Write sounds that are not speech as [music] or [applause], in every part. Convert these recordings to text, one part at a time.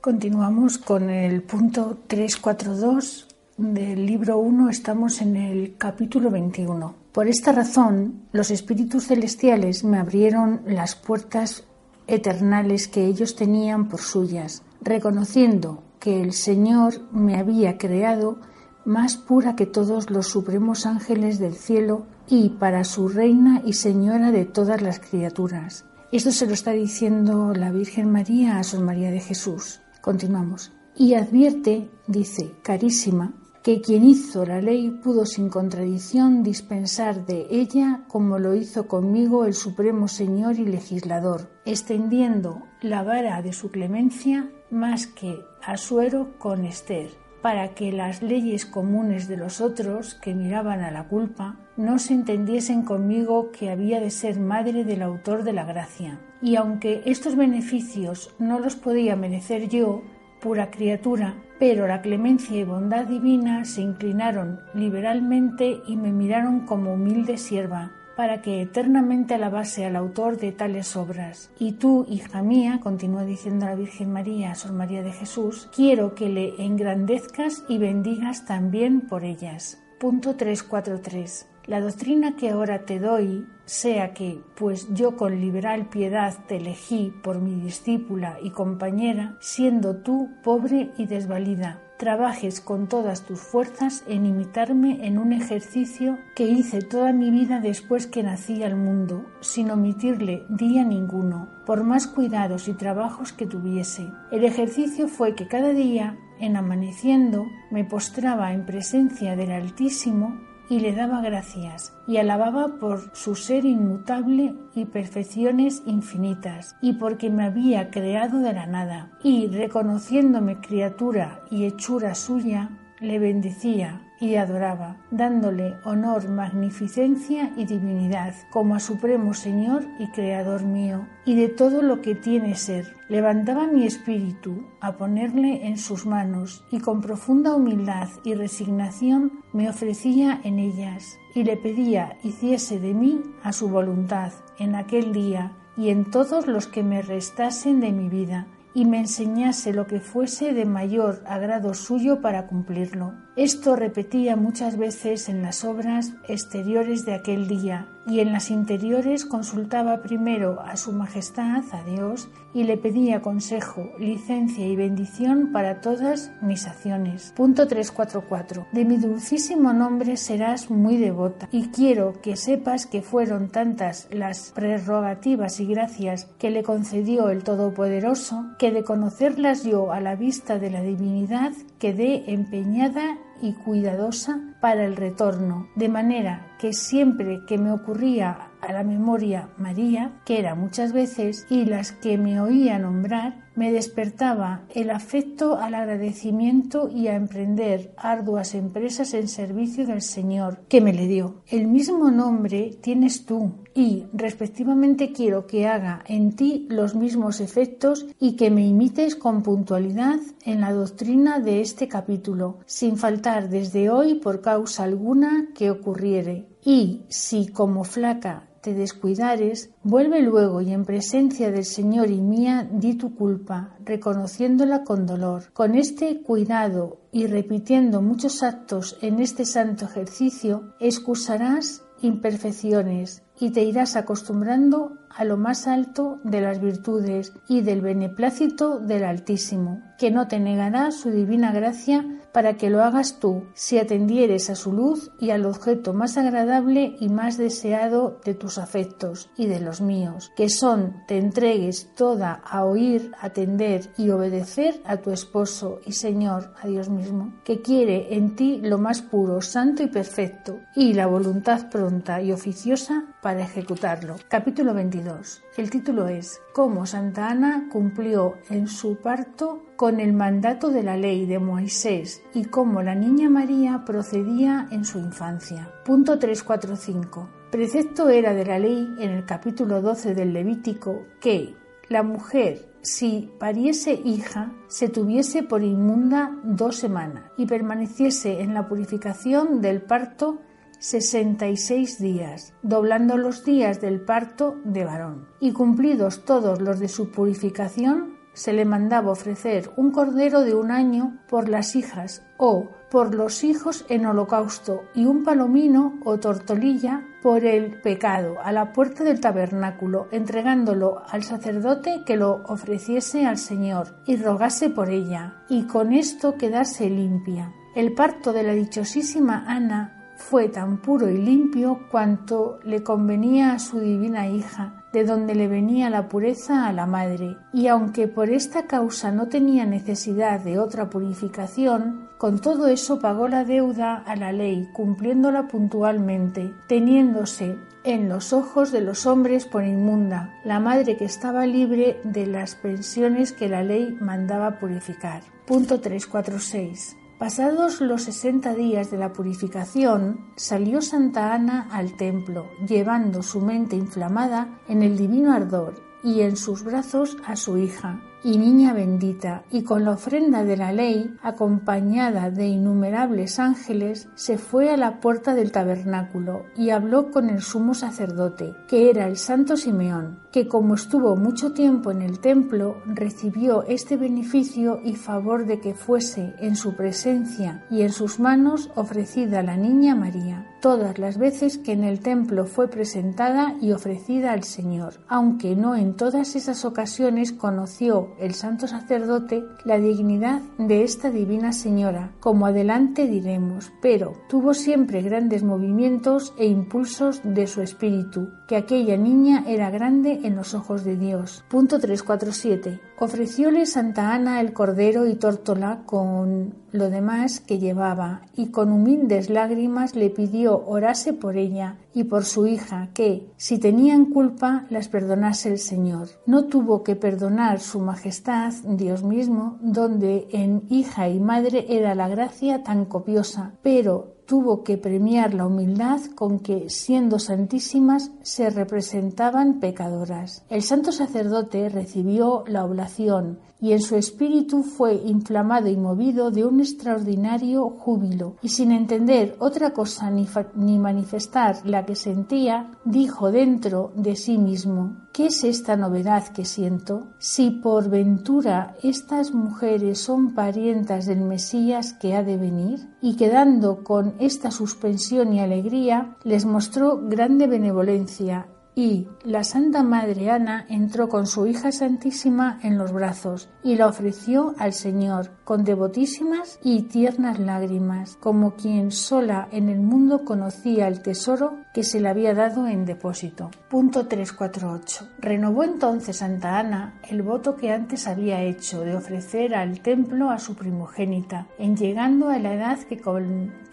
Continuamos con el punto 342 del libro 1, estamos en el capítulo 21. Por esta razón, los espíritus celestiales me abrieron las puertas eternales que ellos tenían por suyas, reconociendo que el Señor me había creado más pura que todos los supremos ángeles del cielo y para su reina y señora de todas las criaturas. Esto se lo está diciendo la Virgen María a Sor María de Jesús. Continuamos. Y advierte, dice, carísima, que quien hizo la ley pudo sin contradicción dispensar de ella como lo hizo conmigo el Supremo Señor y Legislador, extendiendo la vara de su clemencia más que a suero con Esther, para que las leyes comunes de los otros que miraban a la culpa no se entendiesen conmigo que había de ser madre del autor de la gracia. Y aunque estos beneficios no los podía merecer yo, pura criatura, pero la clemencia y bondad divina se inclinaron liberalmente y me miraron como humilde sierva, para que eternamente alabase al autor de tales obras. Y tú, hija mía, continuó diciendo la Virgen María, Sor María de Jesús, quiero que le engrandezcas y bendigas también por ellas. Punto 343. La doctrina que ahora te doy, sea que, pues yo con liberal piedad te elegí por mi discípula y compañera, siendo tú pobre y desvalida, trabajes con todas tus fuerzas en imitarme en un ejercicio que hice toda mi vida después que nací al mundo, sin omitirle día ninguno, por más cuidados y trabajos que tuviese. El ejercicio fue que cada día, en amaneciendo, me postraba en presencia del Altísimo y le daba gracias y alababa por su ser inmutable y perfecciones infinitas y porque me había creado de la nada. Y reconociéndome criatura y hechura suya le bendecía y adoraba, dándole honor, magnificencia y divinidad, como a Supremo Señor y Creador mío, y de todo lo que tiene ser. Levantaba mi espíritu a ponerle en sus manos, y con profunda humildad y resignación me ofrecía en ellas, y le pedía hiciese de mí a su voluntad en aquel día y en todos los que me restasen de mi vida, y me enseñase lo que fuese de mayor agrado suyo para cumplirlo. Esto repetía muchas veces en las obras exteriores de aquel día y en las interiores consultaba primero a Su Majestad, a Dios, y le pedía consejo, licencia y bendición para todas mis acciones. Punto 344. De mi dulcísimo nombre serás muy devota y quiero que sepas que fueron tantas las prerrogativas y gracias que le concedió el Todopoderoso que de conocerlas yo a la vista de la divinidad quedé empeñada y cuidadosa para el retorno, de manera que siempre que me ocurría a la memoria María, que era muchas veces, y las que me oía nombrar, me despertaba el afecto al agradecimiento y a emprender arduas empresas en servicio del Señor que me le dio. El mismo nombre tienes tú y respectivamente quiero que haga en ti los mismos efectos y que me imites con puntualidad en la doctrina de este capítulo, sin faltar desde hoy por causa alguna que ocurriere. Y si como flaca te descuidares, vuelve luego y en presencia del Señor y mía di tu culpa, reconociéndola con dolor. Con este cuidado y repitiendo muchos actos en este santo ejercicio, excusarás imperfecciones y te irás acostumbrando a lo más alto de las virtudes y del beneplácito del Altísimo, que no te negará su divina gracia para que lo hagas tú, si atendieres a su luz y al objeto más agradable y más deseado de tus afectos y de los míos, que son te entregues toda a oír, atender y obedecer a tu esposo y Señor, a Dios mismo, que quiere en ti lo más puro, santo y perfecto, y la voluntad pronta y oficiosa para ejecutarlo. Capítulo 22. El título es Cómo Santa Ana cumplió en su parto con el mandato de la ley de Moisés y cómo la niña María procedía en su infancia. Punto 345. Precepto era de la ley en el capítulo 12 del Levítico que la mujer si pariese hija, se tuviese por inmunda dos semanas y permaneciese en la purificación del parto sesenta y seis días, doblando los días del parto de varón. Y cumplidos todos los de su purificación, se le mandaba ofrecer un cordero de un año por las hijas o por los hijos en holocausto y un palomino o tortolilla por el pecado a la puerta del tabernáculo, entregándolo al sacerdote que lo ofreciese al Señor y rogase por ella, y con esto quedase limpia. El parto de la dichosísima Ana fue tan puro y limpio cuanto le convenía a su divina hija, de donde le venía la pureza a la madre, y aunque por esta causa no tenía necesidad de otra purificación, con todo eso pagó la deuda a la ley, cumpliéndola puntualmente, teniéndose en los ojos de los hombres por inmunda, la madre que estaba libre de las pensiones que la ley mandaba purificar. Punto 346. Pasados los sesenta días de la purificación, salió Santa Ana al templo, llevando su mente inflamada en el divino ardor y en sus brazos a su hija, y niña bendita, y con la ofrenda de la ley, acompañada de innumerables ángeles, se fue a la puerta del tabernáculo y habló con el sumo sacerdote, que era el santo Simeón, que como estuvo mucho tiempo en el templo, recibió este beneficio y favor de que fuese en su presencia y en sus manos ofrecida la niña María, todas las veces que en el templo fue presentada y ofrecida al Señor, aunque no en todas esas ocasiones conoció el santo sacerdote la dignidad de esta divina señora, como adelante diremos, pero tuvo siempre grandes movimientos e impulsos de su espíritu, que aquella niña era grande en los ojos de Dios. Punto 347. Ofrecióle Santa Ana el cordero y tórtola con lo demás que llevaba, y con humildes lágrimas le pidió orase por ella y por su hija, que, si tenían culpa, las perdonase el Señor. No tuvo que perdonar su majestad, Dios mismo, donde en hija y madre era la gracia tan copiosa, pero tuvo que premiar la humildad con que, siendo santísimas, se representaban pecadoras. El santo sacerdote recibió la oblación y en su espíritu fue inflamado y movido de un extraordinario júbilo, y sin entender otra cosa ni, ni manifestar la que sentía, dijo dentro de sí mismo ¿Qué es esta novedad que siento? Si por ventura estas mujeres son parientas del Mesías que ha de venir, y quedando con esta suspensión y alegría, les mostró grande benevolencia y la Santa Madre Ana entró con su hija Santísima en los brazos y la ofreció al Señor con devotísimas y tiernas lágrimas, como quien sola en el mundo conocía el tesoro que se le había dado en depósito. Punto 348. Renovó entonces Santa Ana el voto que antes había hecho de ofrecer al templo a su primogénita, en llegando a la edad que,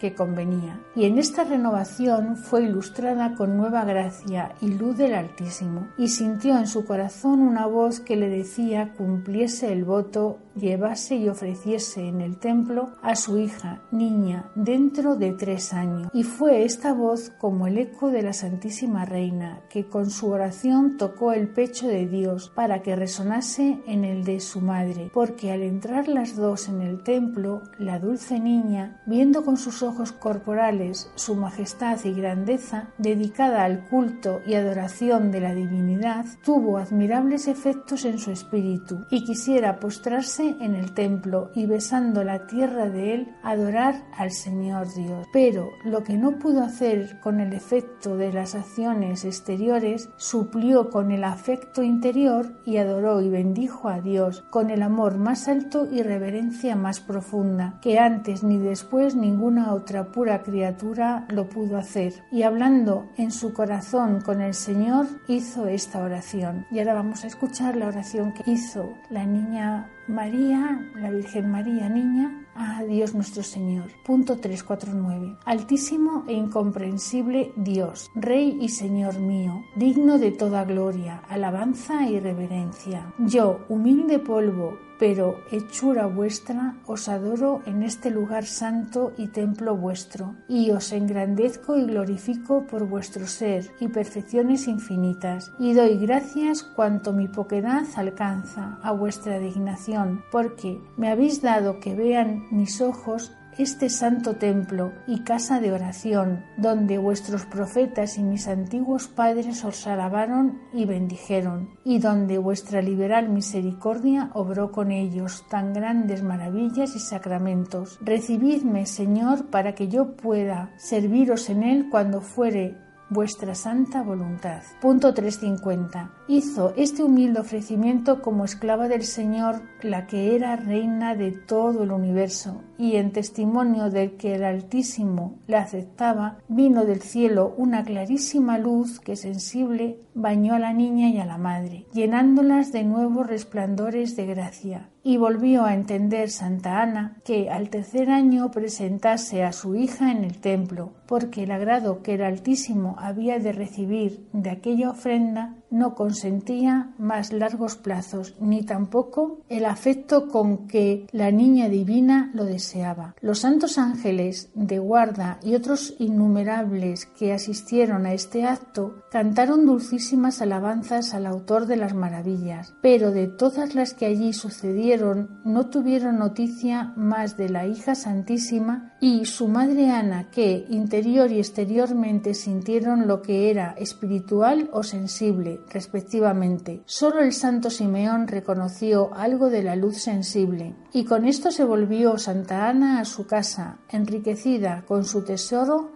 que convenía. Y en esta renovación fue ilustrada con nueva gracia y luz del Altísimo, y sintió en su corazón una voz que le decía cumpliese el voto, llevase y ofreciese en el templo a su hija, niña, dentro de tres años. Y fue esta voz como el eco de la Santísima Reina, que con su oración tocó el pecho de Dios para que resonase en el de su madre, porque al entrar las dos en el templo, la dulce niña, viendo con sus ojos corporales su majestad y grandeza, dedicada al culto y adoración de la divinidad tuvo admirables efectos en su espíritu y quisiera postrarse en el templo y besando la tierra de él adorar al Señor Dios. Pero lo que no pudo hacer con el efecto de las acciones exteriores, suplió con el afecto interior y adoró y bendijo a Dios con el amor más alto y reverencia más profunda, que antes ni después ninguna otra pura criatura lo pudo hacer. Y hablando en su corazón con el Señor, hizo esta oración. Y ahora vamos a escuchar la oración que hizo la niña María, la Virgen María Niña, a Dios nuestro Señor. Punto 349. Altísimo e incomprensible Dios, Rey y Señor mío, digno de toda gloria, alabanza y reverencia. Yo, humilde polvo, pero hechura vuestra, os adoro en este lugar santo y templo vuestro, y os engrandezco y glorifico por vuestro ser y perfecciones infinitas, y doy gracias cuanto mi poquedad alcanza a vuestra dignación, porque me habéis dado que vean mis ojos este santo templo y casa de oración, donde vuestros profetas y mis antiguos padres os alabaron y bendijeron, y donde vuestra liberal misericordia obró con ellos tan grandes maravillas y sacramentos. Recibidme, Señor, para que yo pueda serviros en él cuando fuere vuestra santa voluntad. Punto 350. Hizo este humilde ofrecimiento como esclava del Señor, la que era reina de todo el universo, y en testimonio del que el Altísimo la aceptaba, vino del cielo una clarísima luz que sensible bañó a la niña y a la madre, llenándolas de nuevos resplandores de gracia. Y volvió a entender Santa Ana que al tercer año presentase a su hija en el templo, porque el agrado que el Altísimo había de recibir de aquella ofrenda no consentía más largos plazos, ni tampoco el afecto con que la niña divina lo deseaba. Los santos ángeles de guarda y otros innumerables que asistieron a este acto cantaron dulcísimas alabanzas al autor de las maravillas, pero de todas las que allí sucedieron no tuvieron noticia más de la hija santísima y su madre Ana, que interior y exteriormente sintieron lo que era espiritual o sensible respectivamente. Solo el santo Simeón reconoció algo de la luz sensible, y con esto se volvió Santa Ana a su casa, enriquecida con su tesoro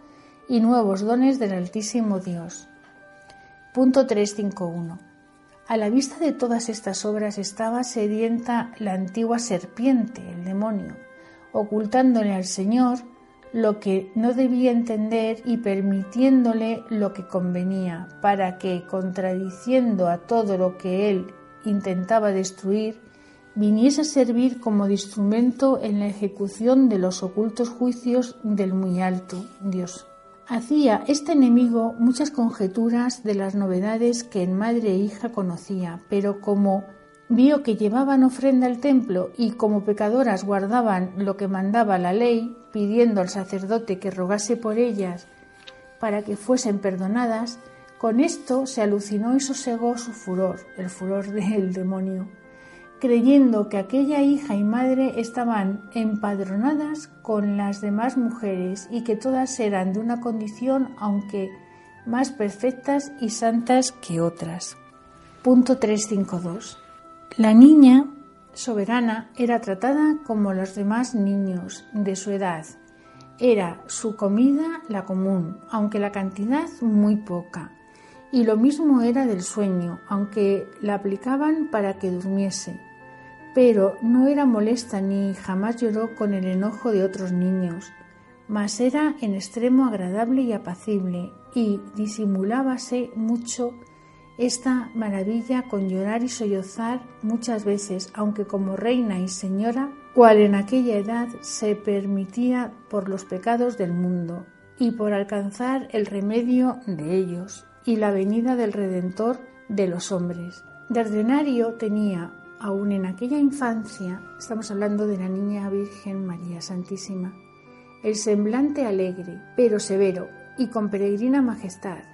y nuevos dones del Altísimo Dios. Punto 351. A la vista de todas estas obras estaba sedienta la antigua serpiente, el demonio, ocultándole al Señor lo que no debía entender y permitiéndole lo que convenía, para que, contradiciendo a todo lo que él intentaba destruir, viniese a servir como instrumento en la ejecución de los ocultos juicios del muy alto Dios. Hacía este enemigo muchas conjeturas de las novedades que en madre e hija conocía, pero como vio que llevaban ofrenda al templo y como pecadoras guardaban lo que mandaba la ley, pidiendo al sacerdote que rogase por ellas para que fuesen perdonadas, con esto se alucinó y sosegó su furor, el furor [laughs] del demonio, creyendo que aquella hija y madre estaban empadronadas con las demás mujeres y que todas eran de una condición aunque más perfectas y santas que otras. Punto 352. La niña soberana era tratada como los demás niños de su edad. Era su comida la común, aunque la cantidad muy poca. Y lo mismo era del sueño, aunque la aplicaban para que durmiese. Pero no era molesta ni jamás lloró con el enojo de otros niños, mas era en extremo agradable y apacible, y disimulábase mucho esta maravilla con llorar y sollozar muchas veces, aunque como reina y señora, cual en aquella edad se permitía por los pecados del mundo y por alcanzar el remedio de ellos y la venida del Redentor de los hombres. De ordinario tenía, aún en aquella infancia, estamos hablando de la niña Virgen María Santísima, el semblante alegre, pero severo y con peregrina majestad,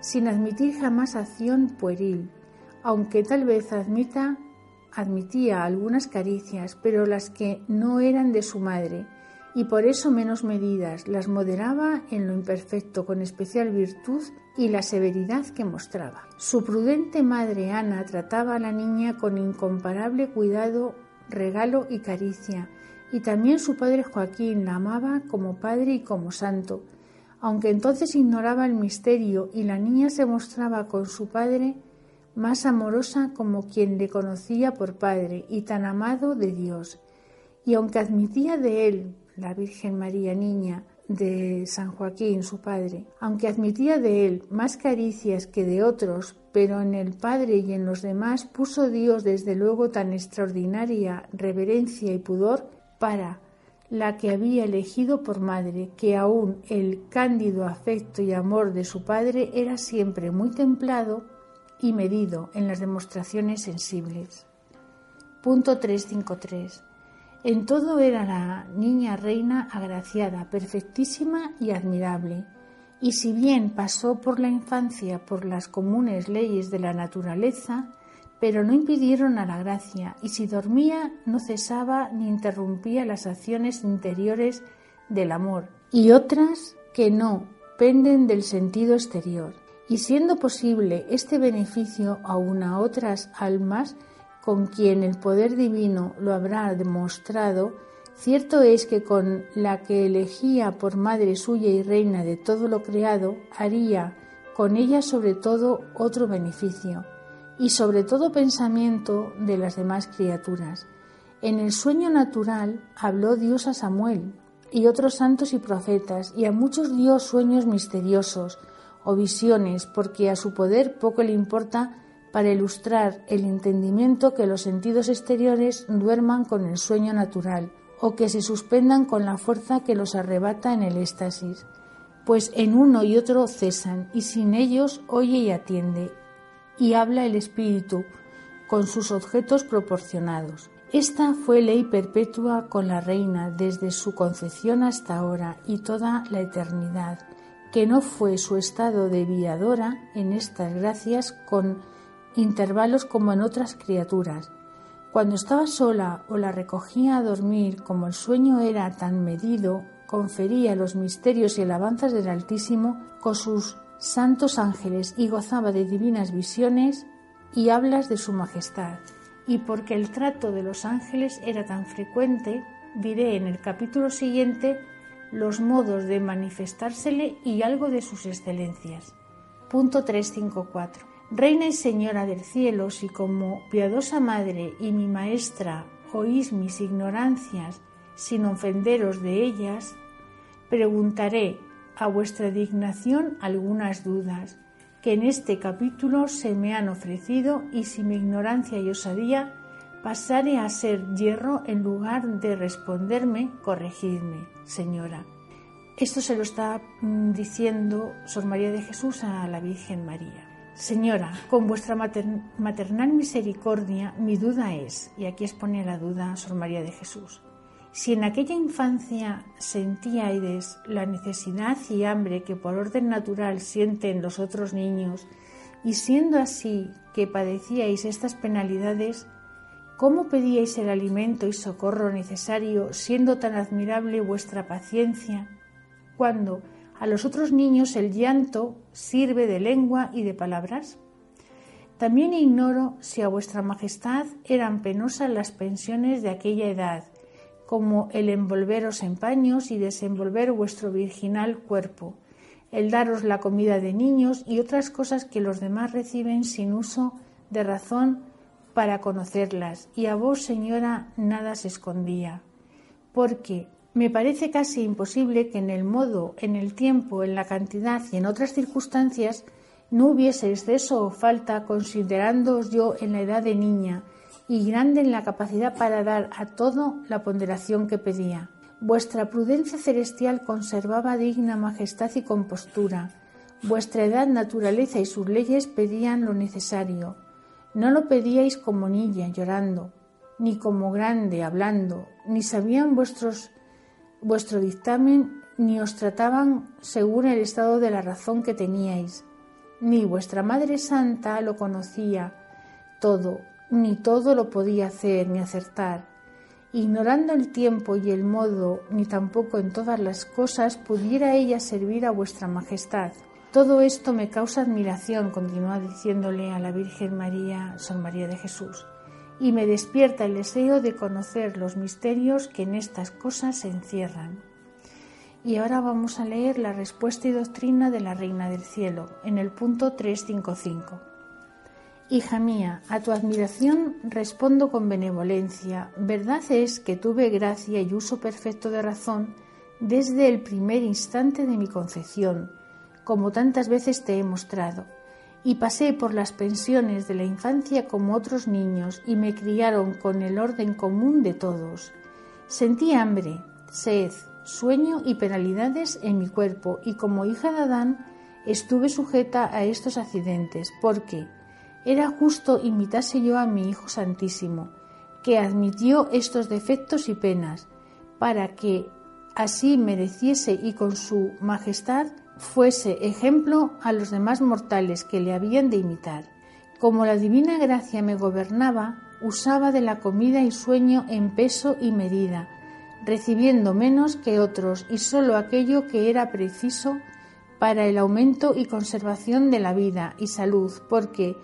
sin admitir jamás acción pueril, aunque tal vez admita admitía algunas caricias, pero las que no eran de su madre, y por eso menos medidas, las moderaba en lo imperfecto con especial virtud y la severidad que mostraba. Su prudente madre Ana trataba a la niña con incomparable cuidado, regalo y caricia, y también su padre Joaquín la amaba como padre y como santo, aunque entonces ignoraba el misterio y la niña se mostraba con su padre más amorosa como quien le conocía por padre y tan amado de Dios. Y aunque admitía de él, la Virgen María Niña, de San Joaquín, su padre, aunque admitía de él más caricias que de otros, pero en el Padre y en los demás puso Dios desde luego tan extraordinaria reverencia y pudor para la que había elegido por madre, que aun el cándido afecto y amor de su padre era siempre muy templado y medido en las demostraciones sensibles. Punto 353. En todo era la niña reina agraciada, perfectísima y admirable, y si bien pasó por la infancia por las comunes leyes de la naturaleza, pero no impidieron a la gracia, y si dormía no cesaba ni interrumpía las acciones interiores del amor, y otras que no penden del sentido exterior. Y siendo posible este beneficio aun a otras almas, con quien el poder divino lo habrá demostrado, cierto es que con la que elegía por madre suya y reina de todo lo creado, haría con ella sobre todo otro beneficio y sobre todo pensamiento de las demás criaturas. En el sueño natural habló Dios a Samuel y otros santos y profetas, y a muchos dio sueños misteriosos o visiones, porque a su poder poco le importa para ilustrar el entendimiento que los sentidos exteriores duerman con el sueño natural, o que se suspendan con la fuerza que los arrebata en el éxtasis, pues en uno y otro cesan, y sin ellos oye y atiende, y habla el Espíritu con sus objetos proporcionados. Esta fue ley perpetua con la reina desde su concepción hasta ahora y toda la eternidad, que no fue su estado de viadora en estas gracias con intervalos como en otras criaturas. Cuando estaba sola o la recogía a dormir, como el sueño era tan medido, confería los misterios y alabanzas del Altísimo con sus santos ángeles y gozaba de divinas visiones y hablas de su majestad. Y porque el trato de los ángeles era tan frecuente, diré en el capítulo siguiente los modos de manifestársele y algo de sus excelencias. Punto 354. Reina y Señora del cielo, si como piadosa Madre y mi Maestra oís mis ignorancias sin ofenderos de ellas, preguntaré a vuestra dignación algunas dudas que en este capítulo se me han ofrecido y si mi ignorancia y osadía pasare a ser hierro en lugar de responderme, corregidme, señora. Esto se lo está mm, diciendo Sor María de Jesús a la Virgen María. Señora, con vuestra maternal misericordia, mi duda es, y aquí expone la duda Sor María de Jesús, si en aquella infancia sentíais la necesidad y hambre que por orden natural sienten los otros niños, y siendo así que padecíais estas penalidades, ¿cómo pedíais el alimento y socorro necesario, siendo tan admirable vuestra paciencia, cuando a los otros niños el llanto sirve de lengua y de palabras? También ignoro si a vuestra Majestad eran penosas las pensiones de aquella edad, como el envolveros en paños y desenvolver vuestro virginal cuerpo, el daros la comida de niños y otras cosas que los demás reciben sin uso de razón para conocerlas, y a vos, señora, nada se escondía, porque me parece casi imposible que en el modo, en el tiempo, en la cantidad y en otras circunstancias no hubiese exceso o falta considerándoos yo en la edad de niña, y grande en la capacidad para dar a todo la ponderación que pedía. Vuestra prudencia celestial conservaba digna majestad y compostura. Vuestra edad, naturaleza y sus leyes pedían lo necesario. No lo pedíais como niña llorando, ni como grande hablando, ni sabían vuestros, vuestro dictamen, ni os trataban según el estado de la razón que teníais. Ni vuestra Madre Santa lo conocía todo, ni todo lo podía hacer ni acertar. Ignorando el tiempo y el modo, ni tampoco en todas las cosas pudiera ella servir a vuestra Majestad. Todo esto me causa admiración, continúa diciéndole a la Virgen María, San María de Jesús, y me despierta el deseo de conocer los misterios que en estas cosas se encierran. Y ahora vamos a leer la respuesta y doctrina de la Reina del Cielo, en el punto 355. Hija mía, a tu admiración respondo con benevolencia. Verdad es que tuve gracia y uso perfecto de razón desde el primer instante de mi concepción, como tantas veces te he mostrado, y pasé por las pensiones de la infancia como otros niños y me criaron con el orden común de todos. Sentí hambre, sed, sueño y penalidades en mi cuerpo y como hija de Adán estuve sujeta a estos accidentes porque era justo imitase yo a mi Hijo Santísimo, que admitió estos defectos y penas, para que así mereciese y con su majestad fuese ejemplo a los demás mortales que le habían de imitar. Como la divina gracia me gobernaba, usaba de la comida y sueño en peso y medida, recibiendo menos que otros y sólo aquello que era preciso para el aumento y conservación de la vida y salud, porque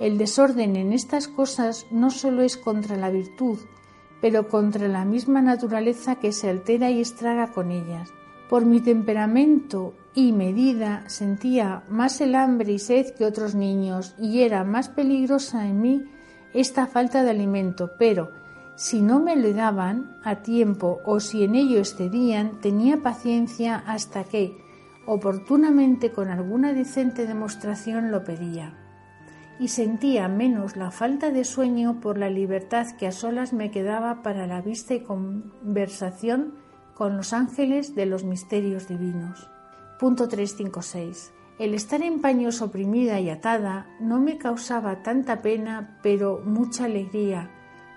el desorden en estas cosas no sólo es contra la virtud, pero contra la misma naturaleza que se altera y estraga con ellas. Por mi temperamento y medida sentía más el hambre y sed que otros niños y era más peligrosa en mí esta falta de alimento, pero si no me lo daban a tiempo o si en ello excedían, tenía paciencia hasta que, oportunamente con alguna decente demostración, lo pedía. Y sentía menos la falta de sueño por la libertad que a solas me quedaba para la vista y conversación con los ángeles de los misterios divinos. Punto 356. El estar en paños oprimida y atada no me causaba tanta pena, pero mucha alegría,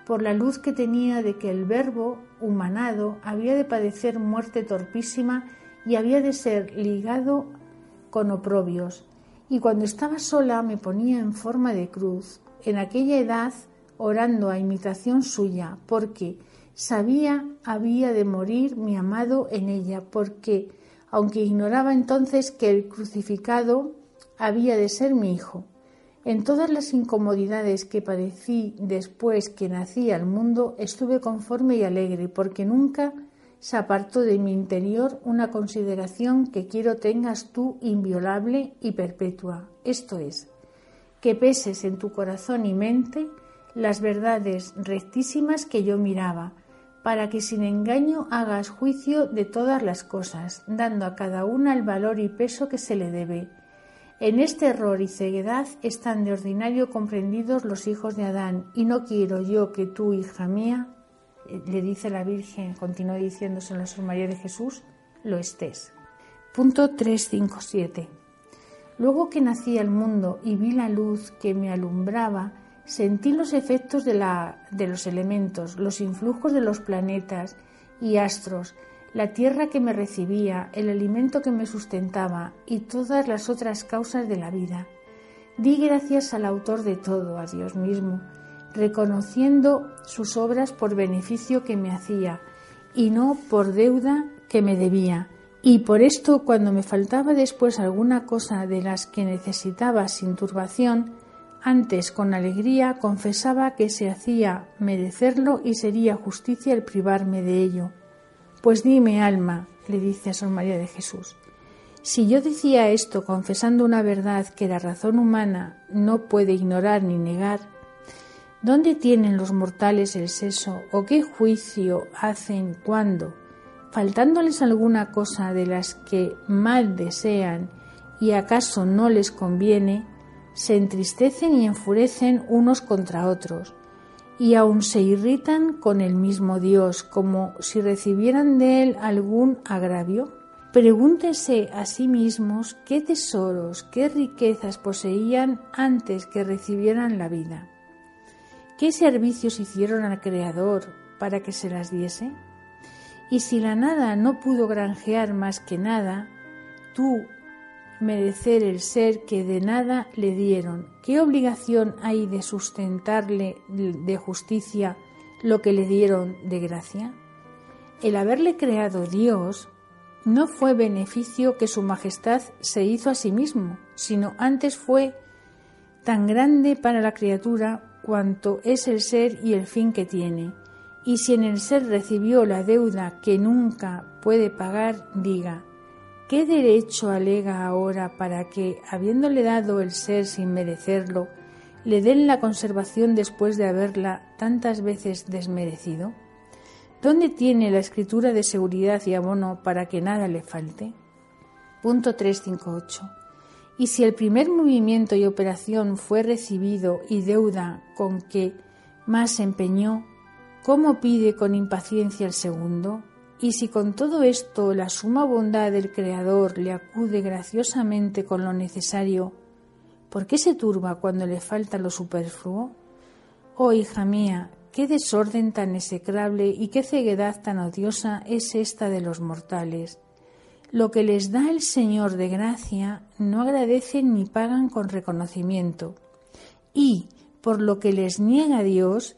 por la luz que tenía de que el verbo humanado había de padecer muerte torpísima y había de ser ligado con oprobios. Y cuando estaba sola me ponía en forma de cruz, en aquella edad orando a imitación suya, porque sabía había de morir mi amado en ella, porque aunque ignoraba entonces que el crucificado había de ser mi hijo. En todas las incomodidades que padecí después que nací al mundo, estuve conforme y alegre, porque nunca se apartó de mi interior una consideración que quiero tengas tú inviolable y perpetua. Esto es, que peses en tu corazón y mente las verdades rectísimas que yo miraba, para que sin engaño hagas juicio de todas las cosas, dando a cada una el valor y peso que se le debe. En este error y ceguedad están de ordinario comprendidos los hijos de Adán, y no quiero yo que tú, hija mía, le dice la Virgen, continúa diciéndose en la Sor María de Jesús, lo estés. Punto 357. Luego que nací al mundo y vi la luz que me alumbraba, Sentí los efectos de, la, de los elementos, los influjos de los planetas y astros, la tierra que me recibía, el alimento que me sustentaba y todas las otras causas de la vida. Di gracias al autor de todo, a Dios mismo, reconociendo sus obras por beneficio que me hacía y no por deuda que me debía. Y por esto, cuando me faltaba después alguna cosa de las que necesitaba sin turbación, antes, con alegría, confesaba que se hacía merecerlo y sería justicia el privarme de ello. Pues dime, alma, le dice a San María de Jesús, si yo decía esto confesando una verdad que la razón humana no puede ignorar ni negar, ¿dónde tienen los mortales el seso o qué juicio hacen cuando, faltándoles alguna cosa de las que mal desean y acaso no les conviene, se entristecen y enfurecen unos contra otros, y aun se irritan con el mismo Dios, como si recibieran de él algún agravio. Pregúntense a sí mismos qué tesoros, qué riquezas poseían antes que recibieran la vida. ¿Qué servicios hicieron al Creador para que se las diese? Y si la nada no pudo granjear más que nada, tú, merecer el ser que de nada le dieron. ¿Qué obligación hay de sustentarle de justicia lo que le dieron de gracia? El haberle creado Dios no fue beneficio que su majestad se hizo a sí mismo, sino antes fue tan grande para la criatura cuanto es el ser y el fin que tiene. Y si en el ser recibió la deuda que nunca puede pagar, diga, ¿Qué derecho alega ahora para que, habiéndole dado el ser sin merecerlo, le den la conservación después de haberla tantas veces desmerecido? ¿Dónde tiene la escritura de seguridad y abono para que nada le falte? Punto 358. Y si el primer movimiento y operación fue recibido y deuda con que más empeñó, ¿cómo pide con impaciencia el segundo? Y si con todo esto la suma bondad del Creador le acude graciosamente con lo necesario, ¿por qué se turba cuando le falta lo superfluo? Oh hija mía, qué desorden tan execrable y qué ceguedad tan odiosa es esta de los mortales. Lo que les da el Señor de gracia no agradecen ni pagan con reconocimiento. Y, por lo que les niega Dios,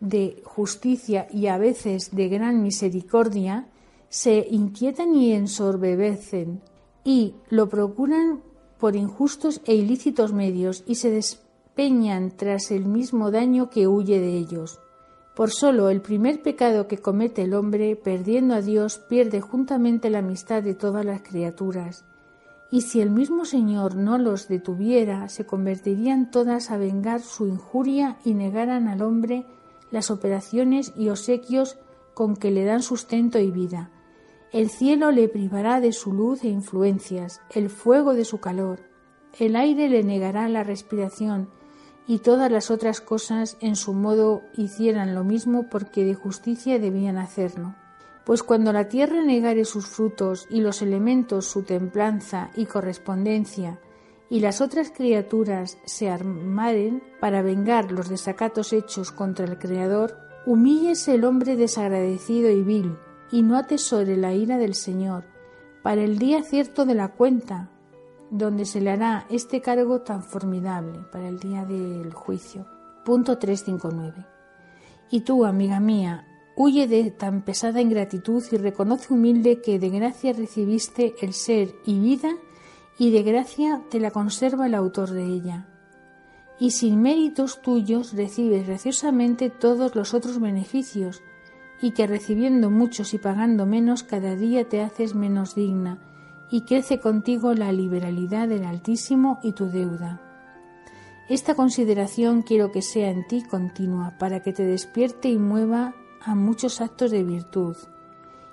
de justicia y a veces de gran misericordia, se inquietan y ensorbebecen, y lo procuran por injustos e ilícitos medios, y se despeñan tras el mismo daño que huye de ellos. Por solo el primer pecado que comete el hombre, perdiendo a Dios, pierde juntamente la amistad de todas las criaturas. Y si el mismo Señor no los detuviera, se convertirían todas a vengar su injuria y negaran al hombre las operaciones y obsequios con que le dan sustento y vida. El cielo le privará de su luz e influencias, el fuego de su calor, el aire le negará la respiración, y todas las otras cosas en su modo hicieran lo mismo porque de justicia debían hacerlo. Pues cuando la tierra negare sus frutos y los elementos su templanza y correspondencia, y las otras criaturas se armaren para vengar los desacatos hechos contra el Creador, humíllese el hombre desagradecido y vil, y no atesore la ira del Señor, para el día cierto de la cuenta, donde se le hará este cargo tan formidable, para el día del juicio. Punto 359. Y tú, amiga mía, huye de tan pesada ingratitud y reconoce humilde que de gracia recibiste el ser y vida y de gracia te la conserva el autor de ella. Y sin méritos tuyos recibes graciosamente todos los otros beneficios, y que recibiendo muchos y pagando menos cada día te haces menos digna, y crece contigo la liberalidad del Altísimo y tu deuda. Esta consideración quiero que sea en ti continua, para que te despierte y mueva a muchos actos de virtud.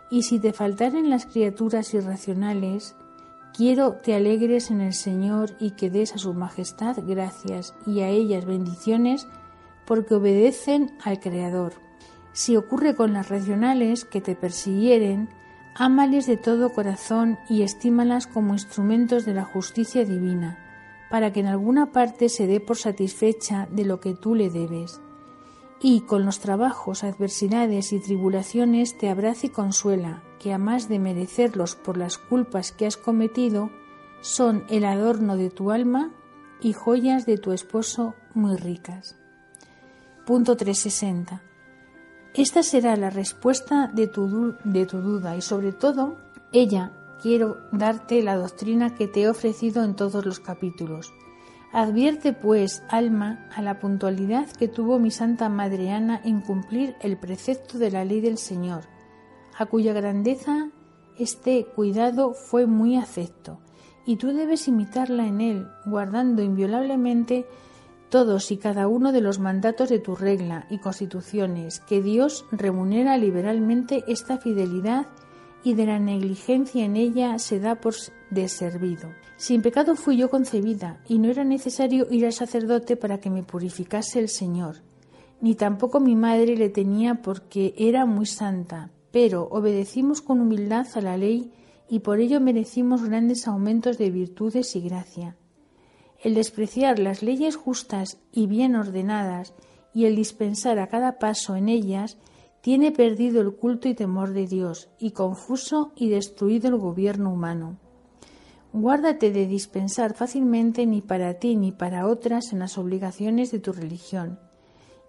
Y si te faltaren las criaturas irracionales, Quiero te alegres en el Señor y que des a su majestad gracias y a ellas bendiciones porque obedecen al Creador. Si ocurre con las racionales que te persiguieren, ámales de todo corazón y estímalas como instrumentos de la justicia divina, para que en alguna parte se dé por satisfecha de lo que tú le debes. Y con los trabajos, adversidades y tribulaciones te abraza y consuela, que a más de merecerlos por las culpas que has cometido, son el adorno de tu alma y joyas de tu esposo muy ricas. Punto 360. Esta será la respuesta de tu, de tu duda y sobre todo, ella quiero darte la doctrina que te he ofrecido en todos los capítulos. Advierte, pues, alma, a la puntualidad que tuvo mi Santa Madre Ana en cumplir el precepto de la ley del Señor, a cuya grandeza este cuidado fue muy afecto, y tú debes imitarla en él, guardando inviolablemente todos y cada uno de los mandatos de tu regla y constituciones, que Dios remunera liberalmente esta fidelidad y de la negligencia en ella se da por deservido. Sin pecado fui yo concebida, y no era necesario ir al sacerdote para que me purificase el Señor, ni tampoco mi madre le tenía porque era muy santa, pero obedecimos con humildad a la ley y por ello merecimos grandes aumentos de virtudes y gracia. El despreciar las leyes justas y bien ordenadas y el dispensar a cada paso en ellas tiene perdido el culto y temor de Dios y confuso y destruido el gobierno humano. Guárdate de dispensar fácilmente ni para ti ni para otras en las obligaciones de tu religión.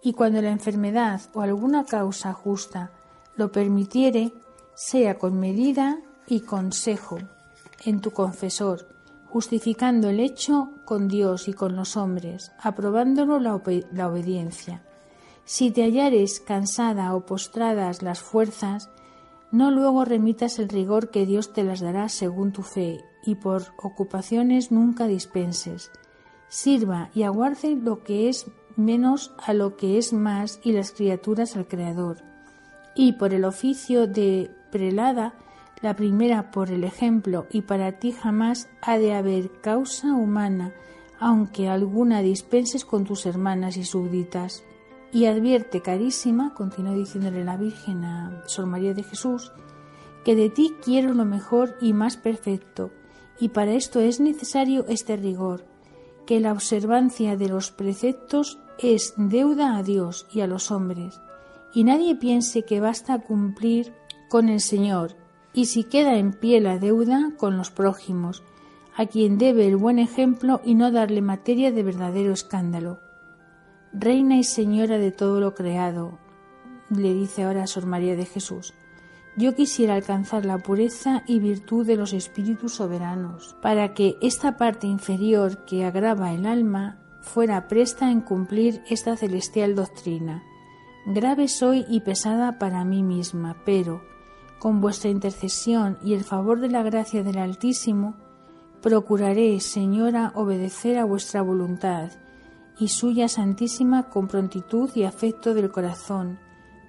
Y cuando la enfermedad o alguna causa justa lo permitiere, sea con medida y consejo en tu confesor, justificando el hecho con Dios y con los hombres, aprobándolo la, obediencia. Si te hallares cansada o postradas las fuerzas, no luego remitas el rigor que Dios te las dará según tu fe, y por ocupaciones nunca dispenses. Sirva y aguarde lo que es menos a lo que es más y las criaturas al Creador y por el oficio de prelada La primera por el ejemplo y para ti jamás ha de haber causa humana, aunque alguna dispenses con tus hermanas y súbditas. Y advierte, carísima, continuó diciéndole la Virgen a Sor María de Jesús, que de ti quiero lo mejor y más perfecto, y para esto es necesario este rigor, que la observancia de los preceptos es deuda a Dios y a los hombres, y nadie piense que basta cumplir con el Señor, y si queda en pie la deuda con los prójimos, a quien debe el buen ejemplo y no darle materia de verdadero escándalo. Reina y Señora de todo lo creado, le dice ahora a Sor María de Jesús, yo quisiera alcanzar la pureza y virtud de los espíritus soberanos, para que esta parte inferior que agrava el alma fuera presta en cumplir esta celestial doctrina. Grave soy y pesada para mí misma, pero, con vuestra intercesión y el favor de la gracia del Altísimo, procuraré, Señora, obedecer a vuestra voluntad y suya santísima con prontitud y afecto del corazón,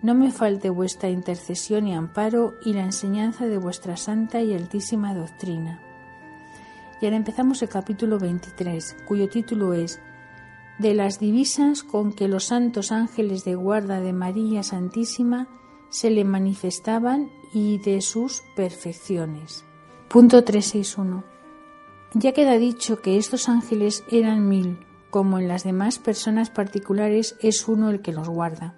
no me falte vuestra intercesión y amparo y la enseñanza de vuestra santa y altísima doctrina. Y ahora empezamos el capítulo 23, cuyo título es De las divisas con que los santos ángeles de guarda de María Santísima se le manifestaban y de sus perfecciones. Punto 361. Ya queda dicho que estos ángeles eran mil, como en las demás personas particulares es uno el que los guarda.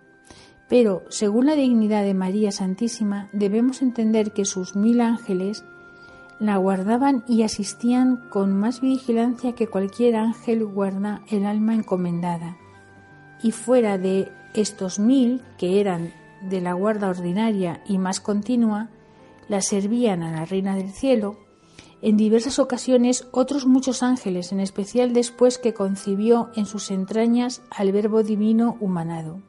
Pero, según la dignidad de María Santísima, debemos entender que sus mil ángeles la guardaban y asistían con más vigilancia que cualquier ángel guarda el alma encomendada. Y fuera de estos mil, que eran de la guarda ordinaria y más continua, la servían a la Reina del Cielo, en diversas ocasiones otros muchos ángeles, en especial después que concibió en sus entrañas al Verbo Divino humanado.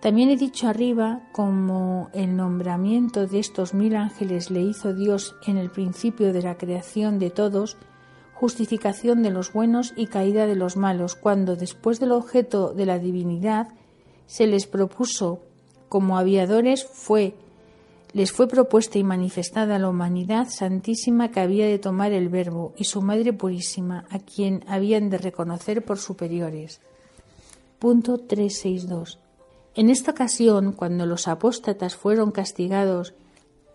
También he dicho arriba como el nombramiento de estos mil ángeles le hizo Dios en el principio de la creación de todos, justificación de los buenos y caída de los malos, cuando después del objeto de la divinidad se les propuso como aviadores fue les fue propuesta y manifestada la humanidad santísima que había de tomar el Verbo y su Madre Purísima, a quien habían de reconocer por superiores. Punto 362. En esta ocasión, cuando los apóstatas fueron castigados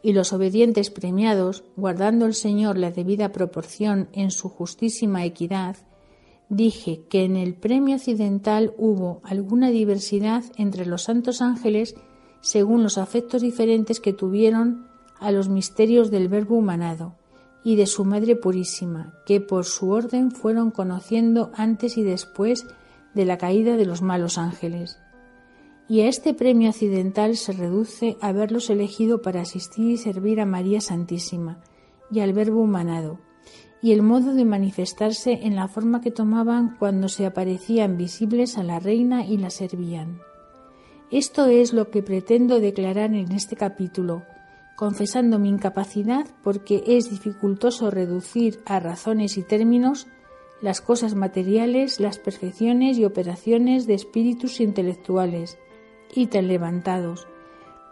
y los obedientes premiados, guardando el Señor la debida proporción en su justísima equidad, dije que en el premio occidental hubo alguna diversidad entre los santos ángeles según los afectos diferentes que tuvieron a los misterios del Verbo humanado y de su Madre Purísima, que por su orden fueron conociendo antes y después de la caída de los malos ángeles y a este premio accidental se reduce haberlos elegido para asistir y servir a María Santísima y al Verbo humanado, y el modo de manifestarse en la forma que tomaban cuando se aparecían visibles a la reina y la servían. Esto es lo que pretendo declarar en este capítulo, confesando mi incapacidad porque es dificultoso reducir a razones y términos las cosas materiales, las perfecciones y operaciones de espíritus intelectuales, y tan levantados.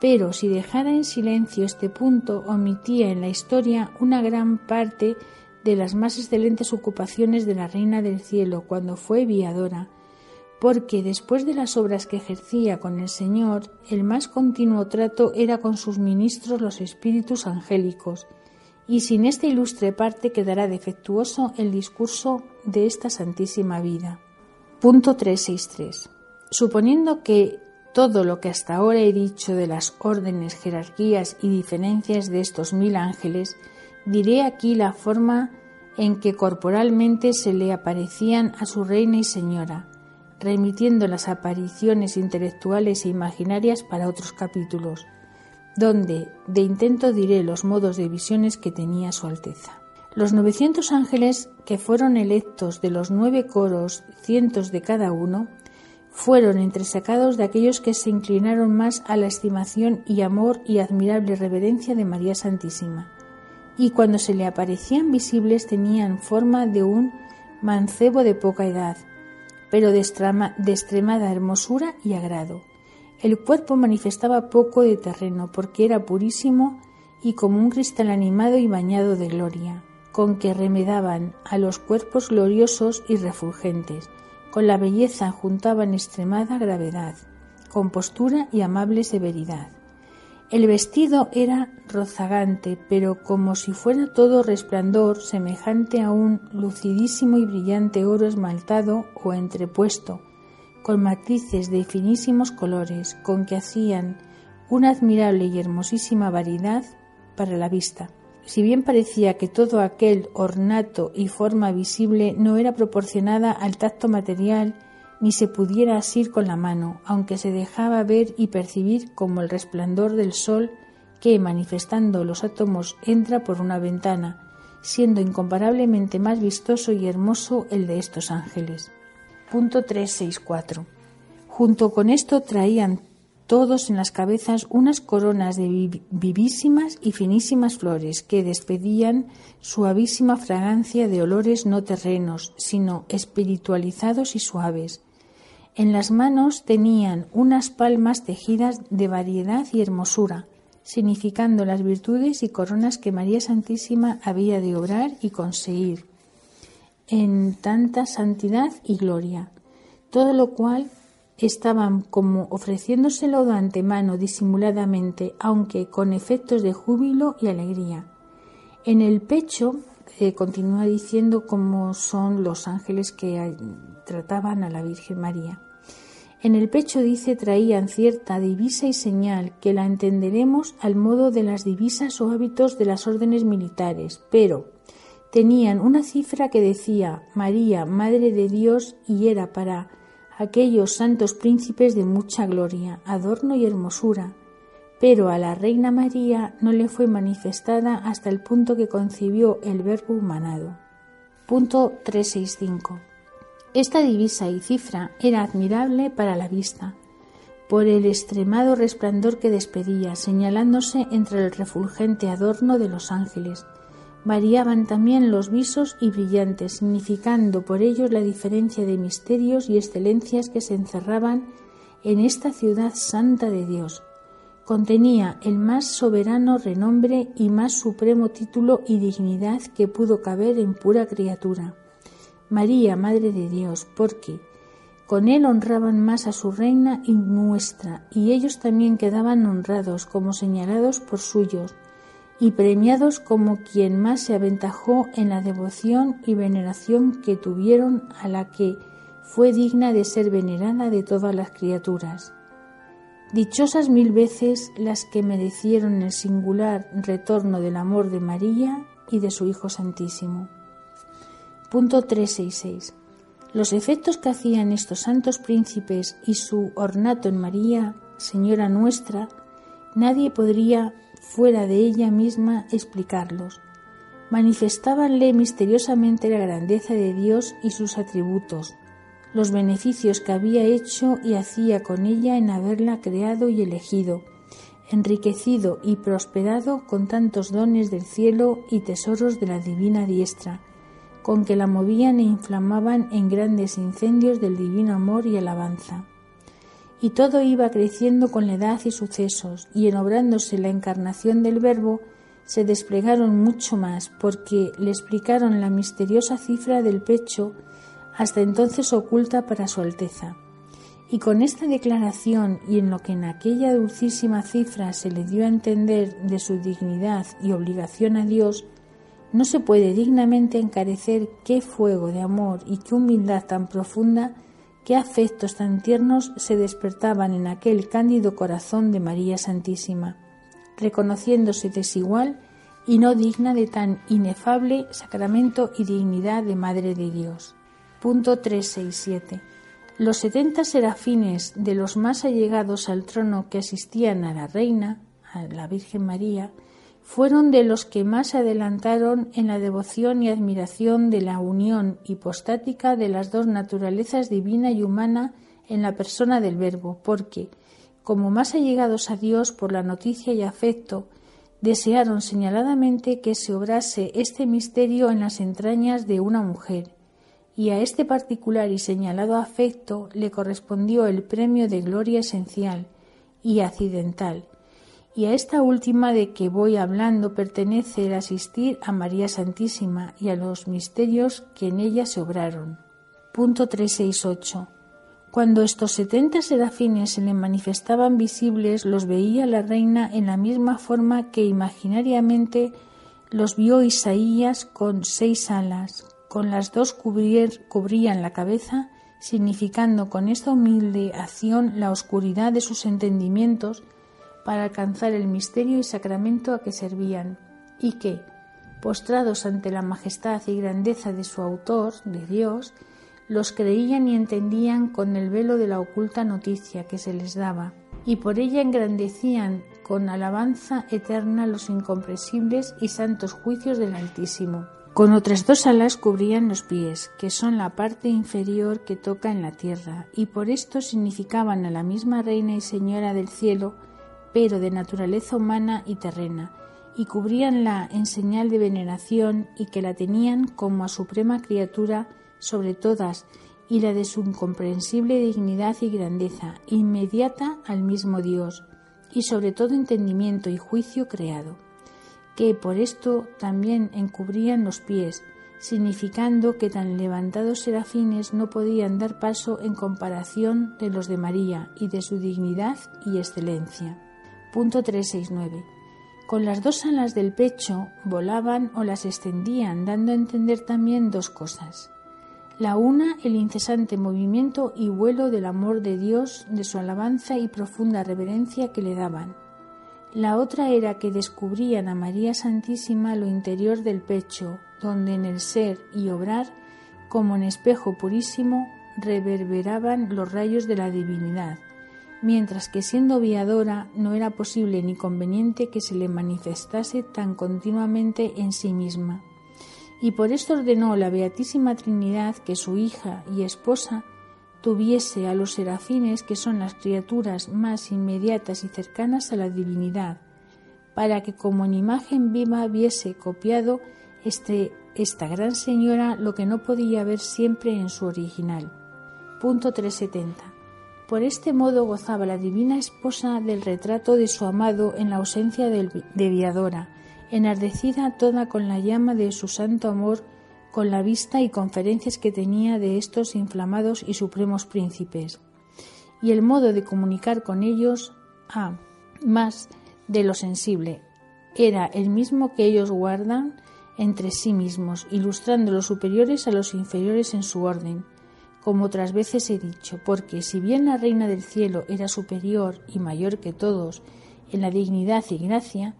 Pero si dejara en silencio este punto, omitía en la historia una gran parte de las más excelentes ocupaciones de la Reina del Cielo cuando fue viadora, porque después de las obras que ejercía con el Señor, el más continuo trato era con sus ministros los espíritus angélicos, y sin esta ilustre parte quedará defectuoso el discurso de esta santísima vida. Punto 363. Suponiendo que todo lo que hasta ahora he dicho de las órdenes, jerarquías y diferencias de estos mil ángeles, diré aquí la forma en que corporalmente se le aparecían a su reina y señora, remitiendo las apariciones intelectuales e imaginarias para otros capítulos, donde de intento diré los modos de visiones que tenía su Alteza. Los 900 ángeles que fueron electos de los nueve coros, cientos de cada uno, fueron entresacados de aquellos que se inclinaron más a la estimación y amor y admirable reverencia de María Santísima, y cuando se le aparecían visibles tenían forma de un mancebo de poca edad, pero de, de extremada hermosura y agrado. El cuerpo manifestaba poco de terreno porque era purísimo y como un cristal animado y bañado de gloria, con que remedaban a los cuerpos gloriosos y refulgentes, con la belleza juntaban extremada gravedad, compostura y amable severidad. El vestido era rozagante, pero como si fuera todo resplandor, semejante a un lucidísimo y brillante oro esmaltado o entrepuesto, con matices de finísimos colores, con que hacían una admirable y hermosísima variedad para la vista. Si bien parecía que todo aquel ornato y forma visible no era proporcionada al tacto material ni se pudiera asir con la mano, aunque se dejaba ver y percibir como el resplandor del sol que, manifestando los átomos, entra por una ventana, siendo incomparablemente más vistoso y hermoso el de estos ángeles. Punto 364. Junto con esto traían todos en las cabezas unas coronas de vivísimas y finísimas flores que despedían suavísima fragancia de olores no terrenos, sino espiritualizados y suaves. En las manos tenían unas palmas tejidas de variedad y hermosura, significando las virtudes y coronas que María Santísima había de obrar y conseguir en tanta santidad y gloria, todo lo cual estaban como ofreciéndoselo de antemano disimuladamente, aunque con efectos de júbilo y alegría. En el pecho, eh, continúa diciendo cómo son los ángeles que trataban a la Virgen María. En el pecho dice traían cierta divisa y señal que la entenderemos al modo de las divisas o hábitos de las órdenes militares, pero tenían una cifra que decía María, Madre de Dios, y era para aquellos santos príncipes de mucha gloria, adorno y hermosura, pero a la Reina María no le fue manifestada hasta el punto que concibió el Verbo humanado. Punto 365. Esta divisa y cifra era admirable para la vista, por el extremado resplandor que despedía, señalándose entre el refulgente adorno de los ángeles, variaban también los visos y brillantes, significando por ellos la diferencia de misterios y excelencias que se encerraban en esta ciudad santa de Dios. Contenía el más soberano renombre y más supremo título y dignidad que pudo caber en pura criatura. María, Madre de Dios, porque con él honraban más a su reina y nuestra, y ellos también quedaban honrados como señalados por suyos, y premiados como quien más se aventajó en la devoción y veneración que tuvieron a la que fue digna de ser venerada de todas las criaturas. Dichosas mil veces las que merecieron el singular retorno del amor de María y de su Hijo Santísimo. Punto 366. Los efectos que hacían estos santos príncipes y su ornato en María, Señora nuestra, nadie podría fuera de ella misma explicarlos. Manifestábanle misteriosamente la grandeza de Dios y sus atributos, los beneficios que había hecho y hacía con ella en haberla creado y elegido, enriquecido y prosperado con tantos dones del cielo y tesoros de la divina diestra, con que la movían e inflamaban en grandes incendios del divino amor y alabanza y todo iba creciendo con la edad y sucesos, y en obrándose la encarnación del Verbo, se desplegaron mucho más, porque le explicaron la misteriosa cifra del pecho, hasta entonces oculta para su Alteza. Y con esta declaración y en lo que en aquella dulcísima cifra se le dio a entender de su dignidad y obligación a Dios, no se puede dignamente encarecer qué fuego de amor y qué humildad tan profunda qué afectos tan tiernos se despertaban en aquel cándido corazón de María Santísima, reconociéndose desigual y no digna de tan inefable sacramento y dignidad de Madre de Dios. Punto 367. Los setenta serafines de los más allegados al trono que asistían a la Reina, a la Virgen María, fueron de los que más adelantaron en la devoción y admiración de la unión hipostática de las dos naturalezas divina y humana en la persona del Verbo, porque, como más allegados a Dios por la noticia y afecto, desearon señaladamente que se obrase este misterio en las entrañas de una mujer, y a este particular y señalado afecto le correspondió el premio de gloria esencial y accidental, Y a esta última de que voy hablando pertenece el asistir a María Santísima y a los misterios que en ella se obraron. Punto 368. Cuando estos setenta serafines se le manifestaban visibles, los veía la reina en la misma forma que imaginariamente los vio Isaías con seis alas, con las dos cubrían la cabeza, significando con esta humilde acción la oscuridad de sus entendimientos para alcanzar el misterio y sacramento a que servían, y que, postrados ante la majestad y grandeza de su autor, de Dios, los creían y entendían con el velo de la oculta noticia que se les daba, y por ella engrandecían con alabanza eterna los incomprensibles y santos juicios del Altísimo. Con otras dos alas cubrían los pies, que son la parte inferior que toca en la tierra, y por esto significaban a la misma Reina y Señora del cielo, pero de naturaleza humana y terrena, y cubríanla en señal de veneración y que la tenían como a suprema criatura sobre todas y la de su incomprensible dignidad y grandeza, inmediata al mismo Dios, y sobre todo entendimiento y juicio creado, que por esto también encubrían los pies, significando que tan levantados serafines no podían dar paso en comparación de los de María y de su dignidad y excelencia. Punto 369. Con las dos alas del pecho volaban o las extendían, dando a entender también dos cosas. La una, el incesante movimiento y vuelo del amor de Dios, de su alabanza y profunda reverencia que le daban. La otra era que descubrían a María Santísima lo interior del pecho, donde en el ser y obrar, como en espejo purísimo, reverberaban los rayos de la divinidad, mientras que siendo viadora no era posible ni conveniente que se le manifestase tan continuamente en sí misma y por esto ordenó la Beatísima Trinidad que su hija y esposa tuviese a los serafines, que son las criaturas más inmediatas y cercanas a la divinidad, para que como en imagen viva viese copiado este, esta gran señora lo que no podía ver siempre en su original. Punto 370. Por este modo gozaba la divina esposa del retrato de su amado en la ausencia de Viadora, enardecida toda con la llama de su santo amor, con la vista y conferencias que tenía de estos inflamados y supremos príncipes, y el modo de comunicar con ellos, a ah, más de lo sensible, era el mismo que ellos guardan entre sí mismos, ilustrando los superiores a los inferiores en su orden, como otras veces he dicho, porque si bien la reina del cielo era superior y mayor que todos en la dignidad y gracia,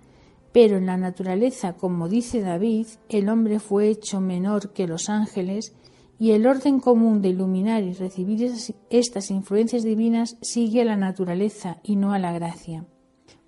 pero en la naturaleza, como dice David, el hombre fue hecho menor que los ángeles y el orden común de iluminar y recibir estas influencias divinas sigue a la naturaleza y no a la gracia.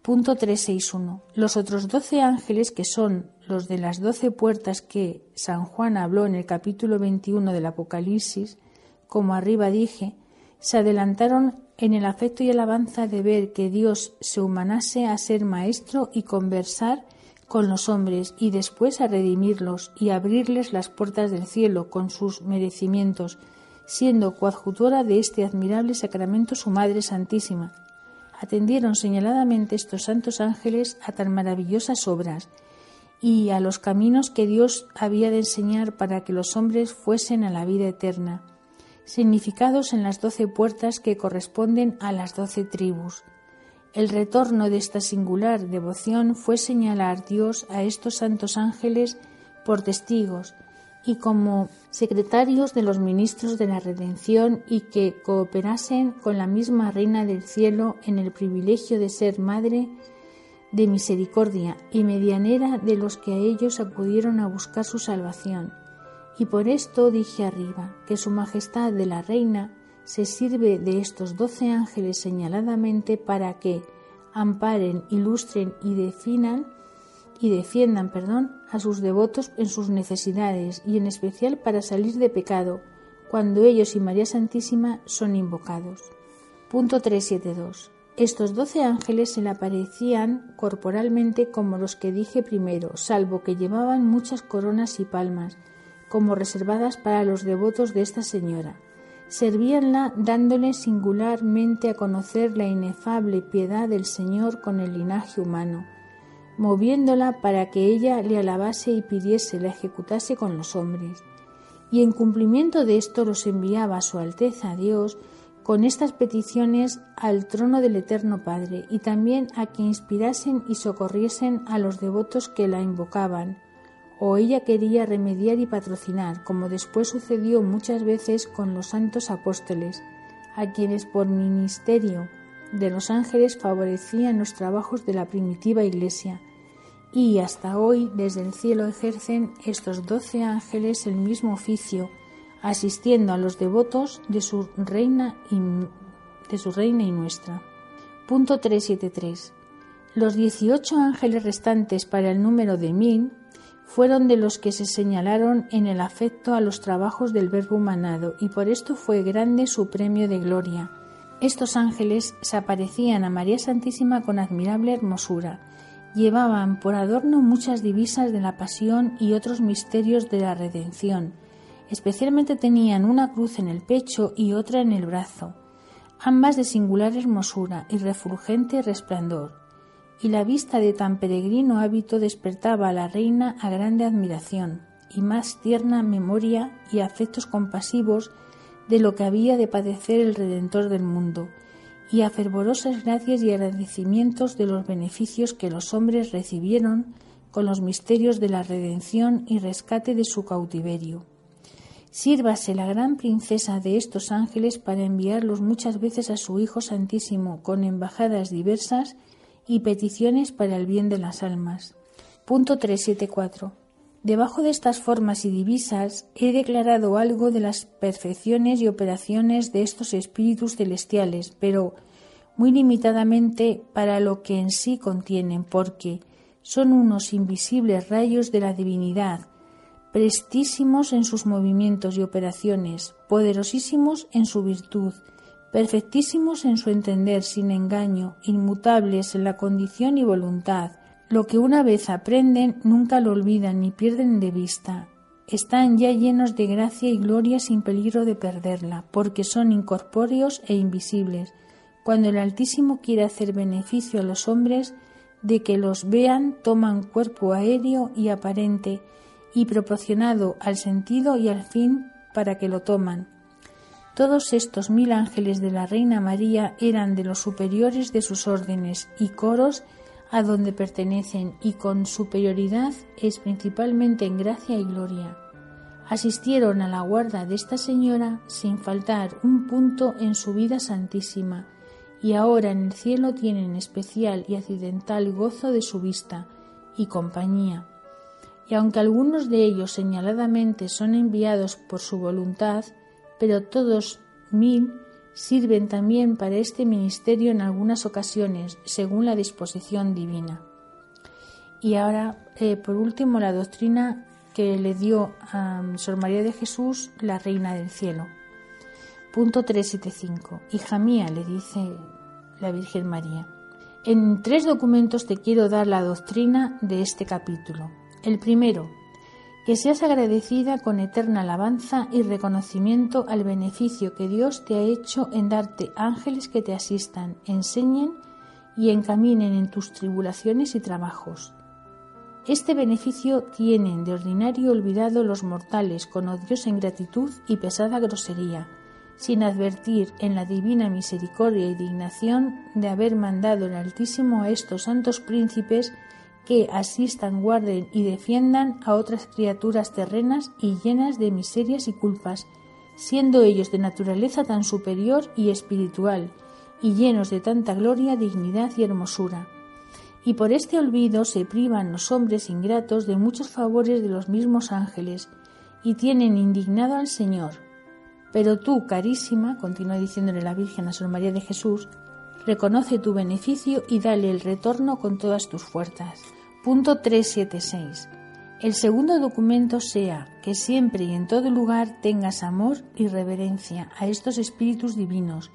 Punto 361. Los otros doce ángeles, que son los de las doce puertas que San Juan habló en el capítulo 21 del Apocalipsis, como arriba dije, se adelantaron en el afecto y alabanza de ver que Dios se humanase a ser maestro y conversar con los hombres y después a redimirlos y abrirles las puertas del cielo con sus merecimientos, siendo coadjutora de este admirable sacramento su Madre Santísima. Atendieron señaladamente estos santos ángeles a tan maravillosas obras y a los caminos que Dios había de enseñar para que los hombres fuesen a la vida eterna significados en las doce puertas que corresponden a las doce tribus. El retorno de esta singular devoción fue señalar Dios a estos santos ángeles por testigos y como secretarios de los ministros de la redención y que cooperasen con la misma Reina del Cielo en el privilegio de ser Madre de misericordia y medianera de los que a ellos acudieron a buscar su salvación y por esto dije arriba que Su Majestad de la Reina se sirve de estos doce ángeles señaladamente para que amparen, ilustren y definan y defiendan, perdón, a sus devotos en sus necesidades y en especial para salir de pecado cuando ellos y María Santísima son invocados. Punto 372. Estos doce ángeles se le aparecían corporalmente como los que dije primero, salvo que llevaban muchas coronas y palmas, como reservadas para los devotos de esta señora, servíanla dándole singularmente a conocer la inefable piedad del Señor con el linaje humano, moviéndola para que ella le alabase y pidiese la ejecutase con los hombres. Y en cumplimiento de esto los enviaba su Alteza Dios con estas peticiones al trono del Eterno Padre y también a que inspirasen y socorriesen a los devotos que la invocaban, o ella quería remediar y patrocinar, como después sucedió muchas veces con los santos apóstoles, a quienes por ministerio de los ángeles favorecían los trabajos de la primitiva Iglesia, y hasta hoy desde el cielo ejercen estos doce ángeles el mismo oficio, asistiendo a los devotos de su reina y, de su reina y nuestra. Punto 373. Los 18 ángeles restantes para el número de mil fueron de los que se señalaron en el afecto a los trabajos del Verbo humanado, y por esto fue grande su premio de gloria. Estos ángeles se aparecían a María Santísima con admirable hermosura. Llevaban por adorno muchas divisas de la pasión y otros misterios de la redención. Especialmente tenían una cruz en el pecho y otra en el brazo, ambas de singular hermosura y refulgente resplandor y la vista de tan peregrino hábito despertaba a la reina a grande admiración y más tierna memoria y afectos compasivos de lo que había de padecer el Redentor del mundo, y a fervorosas gracias y agradecimientos de los beneficios que los hombres recibieron con los misterios de la redención y rescate de su cautiverio. Sírvase la gran princesa de estos ángeles para enviarlos muchas veces a su Hijo Santísimo con embajadas diversas y peticiones para el bien de las almas. Punto 374. Debajo de estas formas y divisas he declarado algo de las perfecciones y operaciones de estos espíritus celestiales, pero muy limitadamente para lo que en sí contienen, porque son unos invisibles rayos de la divinidad, prestísimos en sus movimientos y operaciones, poderosísimos en su virtud, perfectísimos en su entender, sin engaño, inmutables en la condición y voluntad. Lo que una vez aprenden nunca lo olvidan ni pierden de vista. Están ya llenos de gracia y gloria sin peligro de perderla, porque son incorpóreos e invisibles. Cuando el Altísimo quiere hacer beneficio a los hombres, de que los vean, toman cuerpo aéreo y aparente, y proporcionado al sentido y al fin para que lo toman todos estos mil ángeles de la Reina María eran de los superiores de sus órdenes y coros a donde pertenecen y con superioridad es principalmente en gracia y gloria. Asistieron a la guarda de esta señora sin faltar un punto en su vida santísima y ahora en el cielo tienen especial y accidental gozo de su vista y compañía. Y aunque algunos de ellos señaladamente son enviados por su voluntad, pero todos mil sirven también para este ministerio en algunas ocasiones, según la disposición divina. Y ahora, eh, por último, la doctrina que le dio a Sor María de Jesús, la Reina del Cielo. Punto 375. Hija mía, le dice la Virgen María. En tres documentos te quiero dar la doctrina de este capítulo. El primero, que seas agradecida con eterna alabanza y reconocimiento al beneficio que Dios te ha hecho en darte ángeles que te asistan, enseñen y encaminen en tus tribulaciones y trabajos. Este beneficio tienen de ordinario olvidado los mortales con odiosa ingratitud y pesada grosería, sin advertir en la divina misericordia y dignación de haber mandado el Altísimo a estos santos príncipes que asistan, guarden y defiendan a otras criaturas terrenas y llenas de miserias y culpas, siendo ellos de naturaleza tan superior y espiritual, y llenos de tanta gloria, dignidad y hermosura. Y por este olvido se privan los hombres ingratos de muchos favores de los mismos ángeles, y tienen indignado al Señor. Pero tú, carísima, continúa diciéndole la Virgen a Sor María de Jesús, reconoce tu beneficio y dale el retorno con todas tus fuerzas. Punto 376. El segundo documento sea que siempre y en todo lugar tengas amor y reverencia a estos espíritus divinos,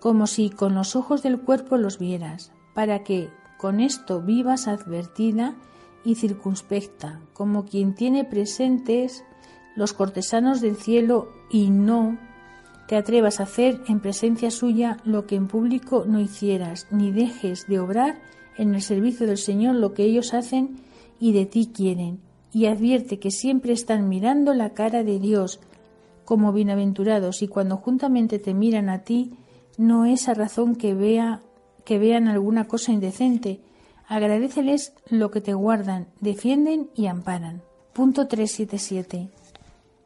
como si con los ojos del cuerpo los vieras, para que con esto vivas advertida y circunspecta, como quien tiene presentes los cortesanos del cielo y no te atrevas a hacer en presencia suya lo que en público no hicieras, ni dejes de obrar en el servicio del Señor lo que ellos hacen y de ti quieren, y advierte que siempre están mirando la cara de Dios como bienaventurados y cuando juntamente te miran a ti, no es a razón que vea que vean alguna cosa indecente. Agradeceles lo que te guardan, defienden y amparan. Punto 377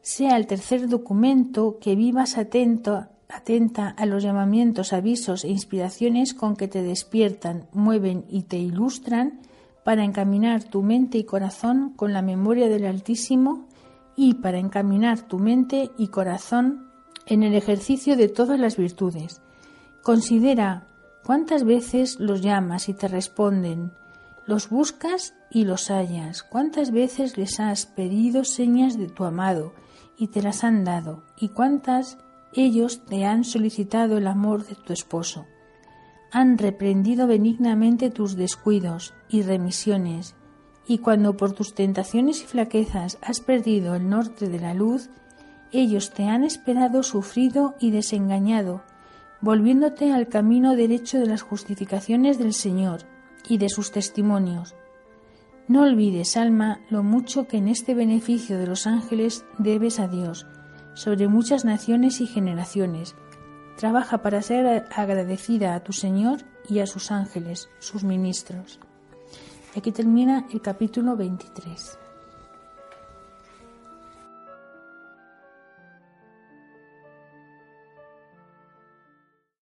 sea el tercer documento que vivas atento, atenta a los llamamientos, avisos e inspiraciones con que te despiertan, mueven y te ilustran para encaminar tu mente y corazón con la memoria del Altísimo y para encaminar tu mente y corazón en el ejercicio de todas las virtudes. Considera cuántas veces los llamas y te responden, los buscas y los hallas, cuántas veces les has pedido señas de tu amado, y te las han dado, y cuántas ellos te han solicitado el amor de tu esposo. Han reprendido benignamente tus descuidos y remisiones, y cuando por tus tentaciones y flaquezas has perdido el norte de la luz, ellos te han esperado sufrido y desengañado, volviéndote al camino derecho de las justificaciones del Señor y de sus testimonios, no olvides, alma, lo mucho que en este beneficio de los ángeles debes a Dios, sobre muchas naciones y generaciones. Trabaja para ser agradecida a tu Señor y a sus ángeles, sus ministros. Aquí termina el capítulo 23.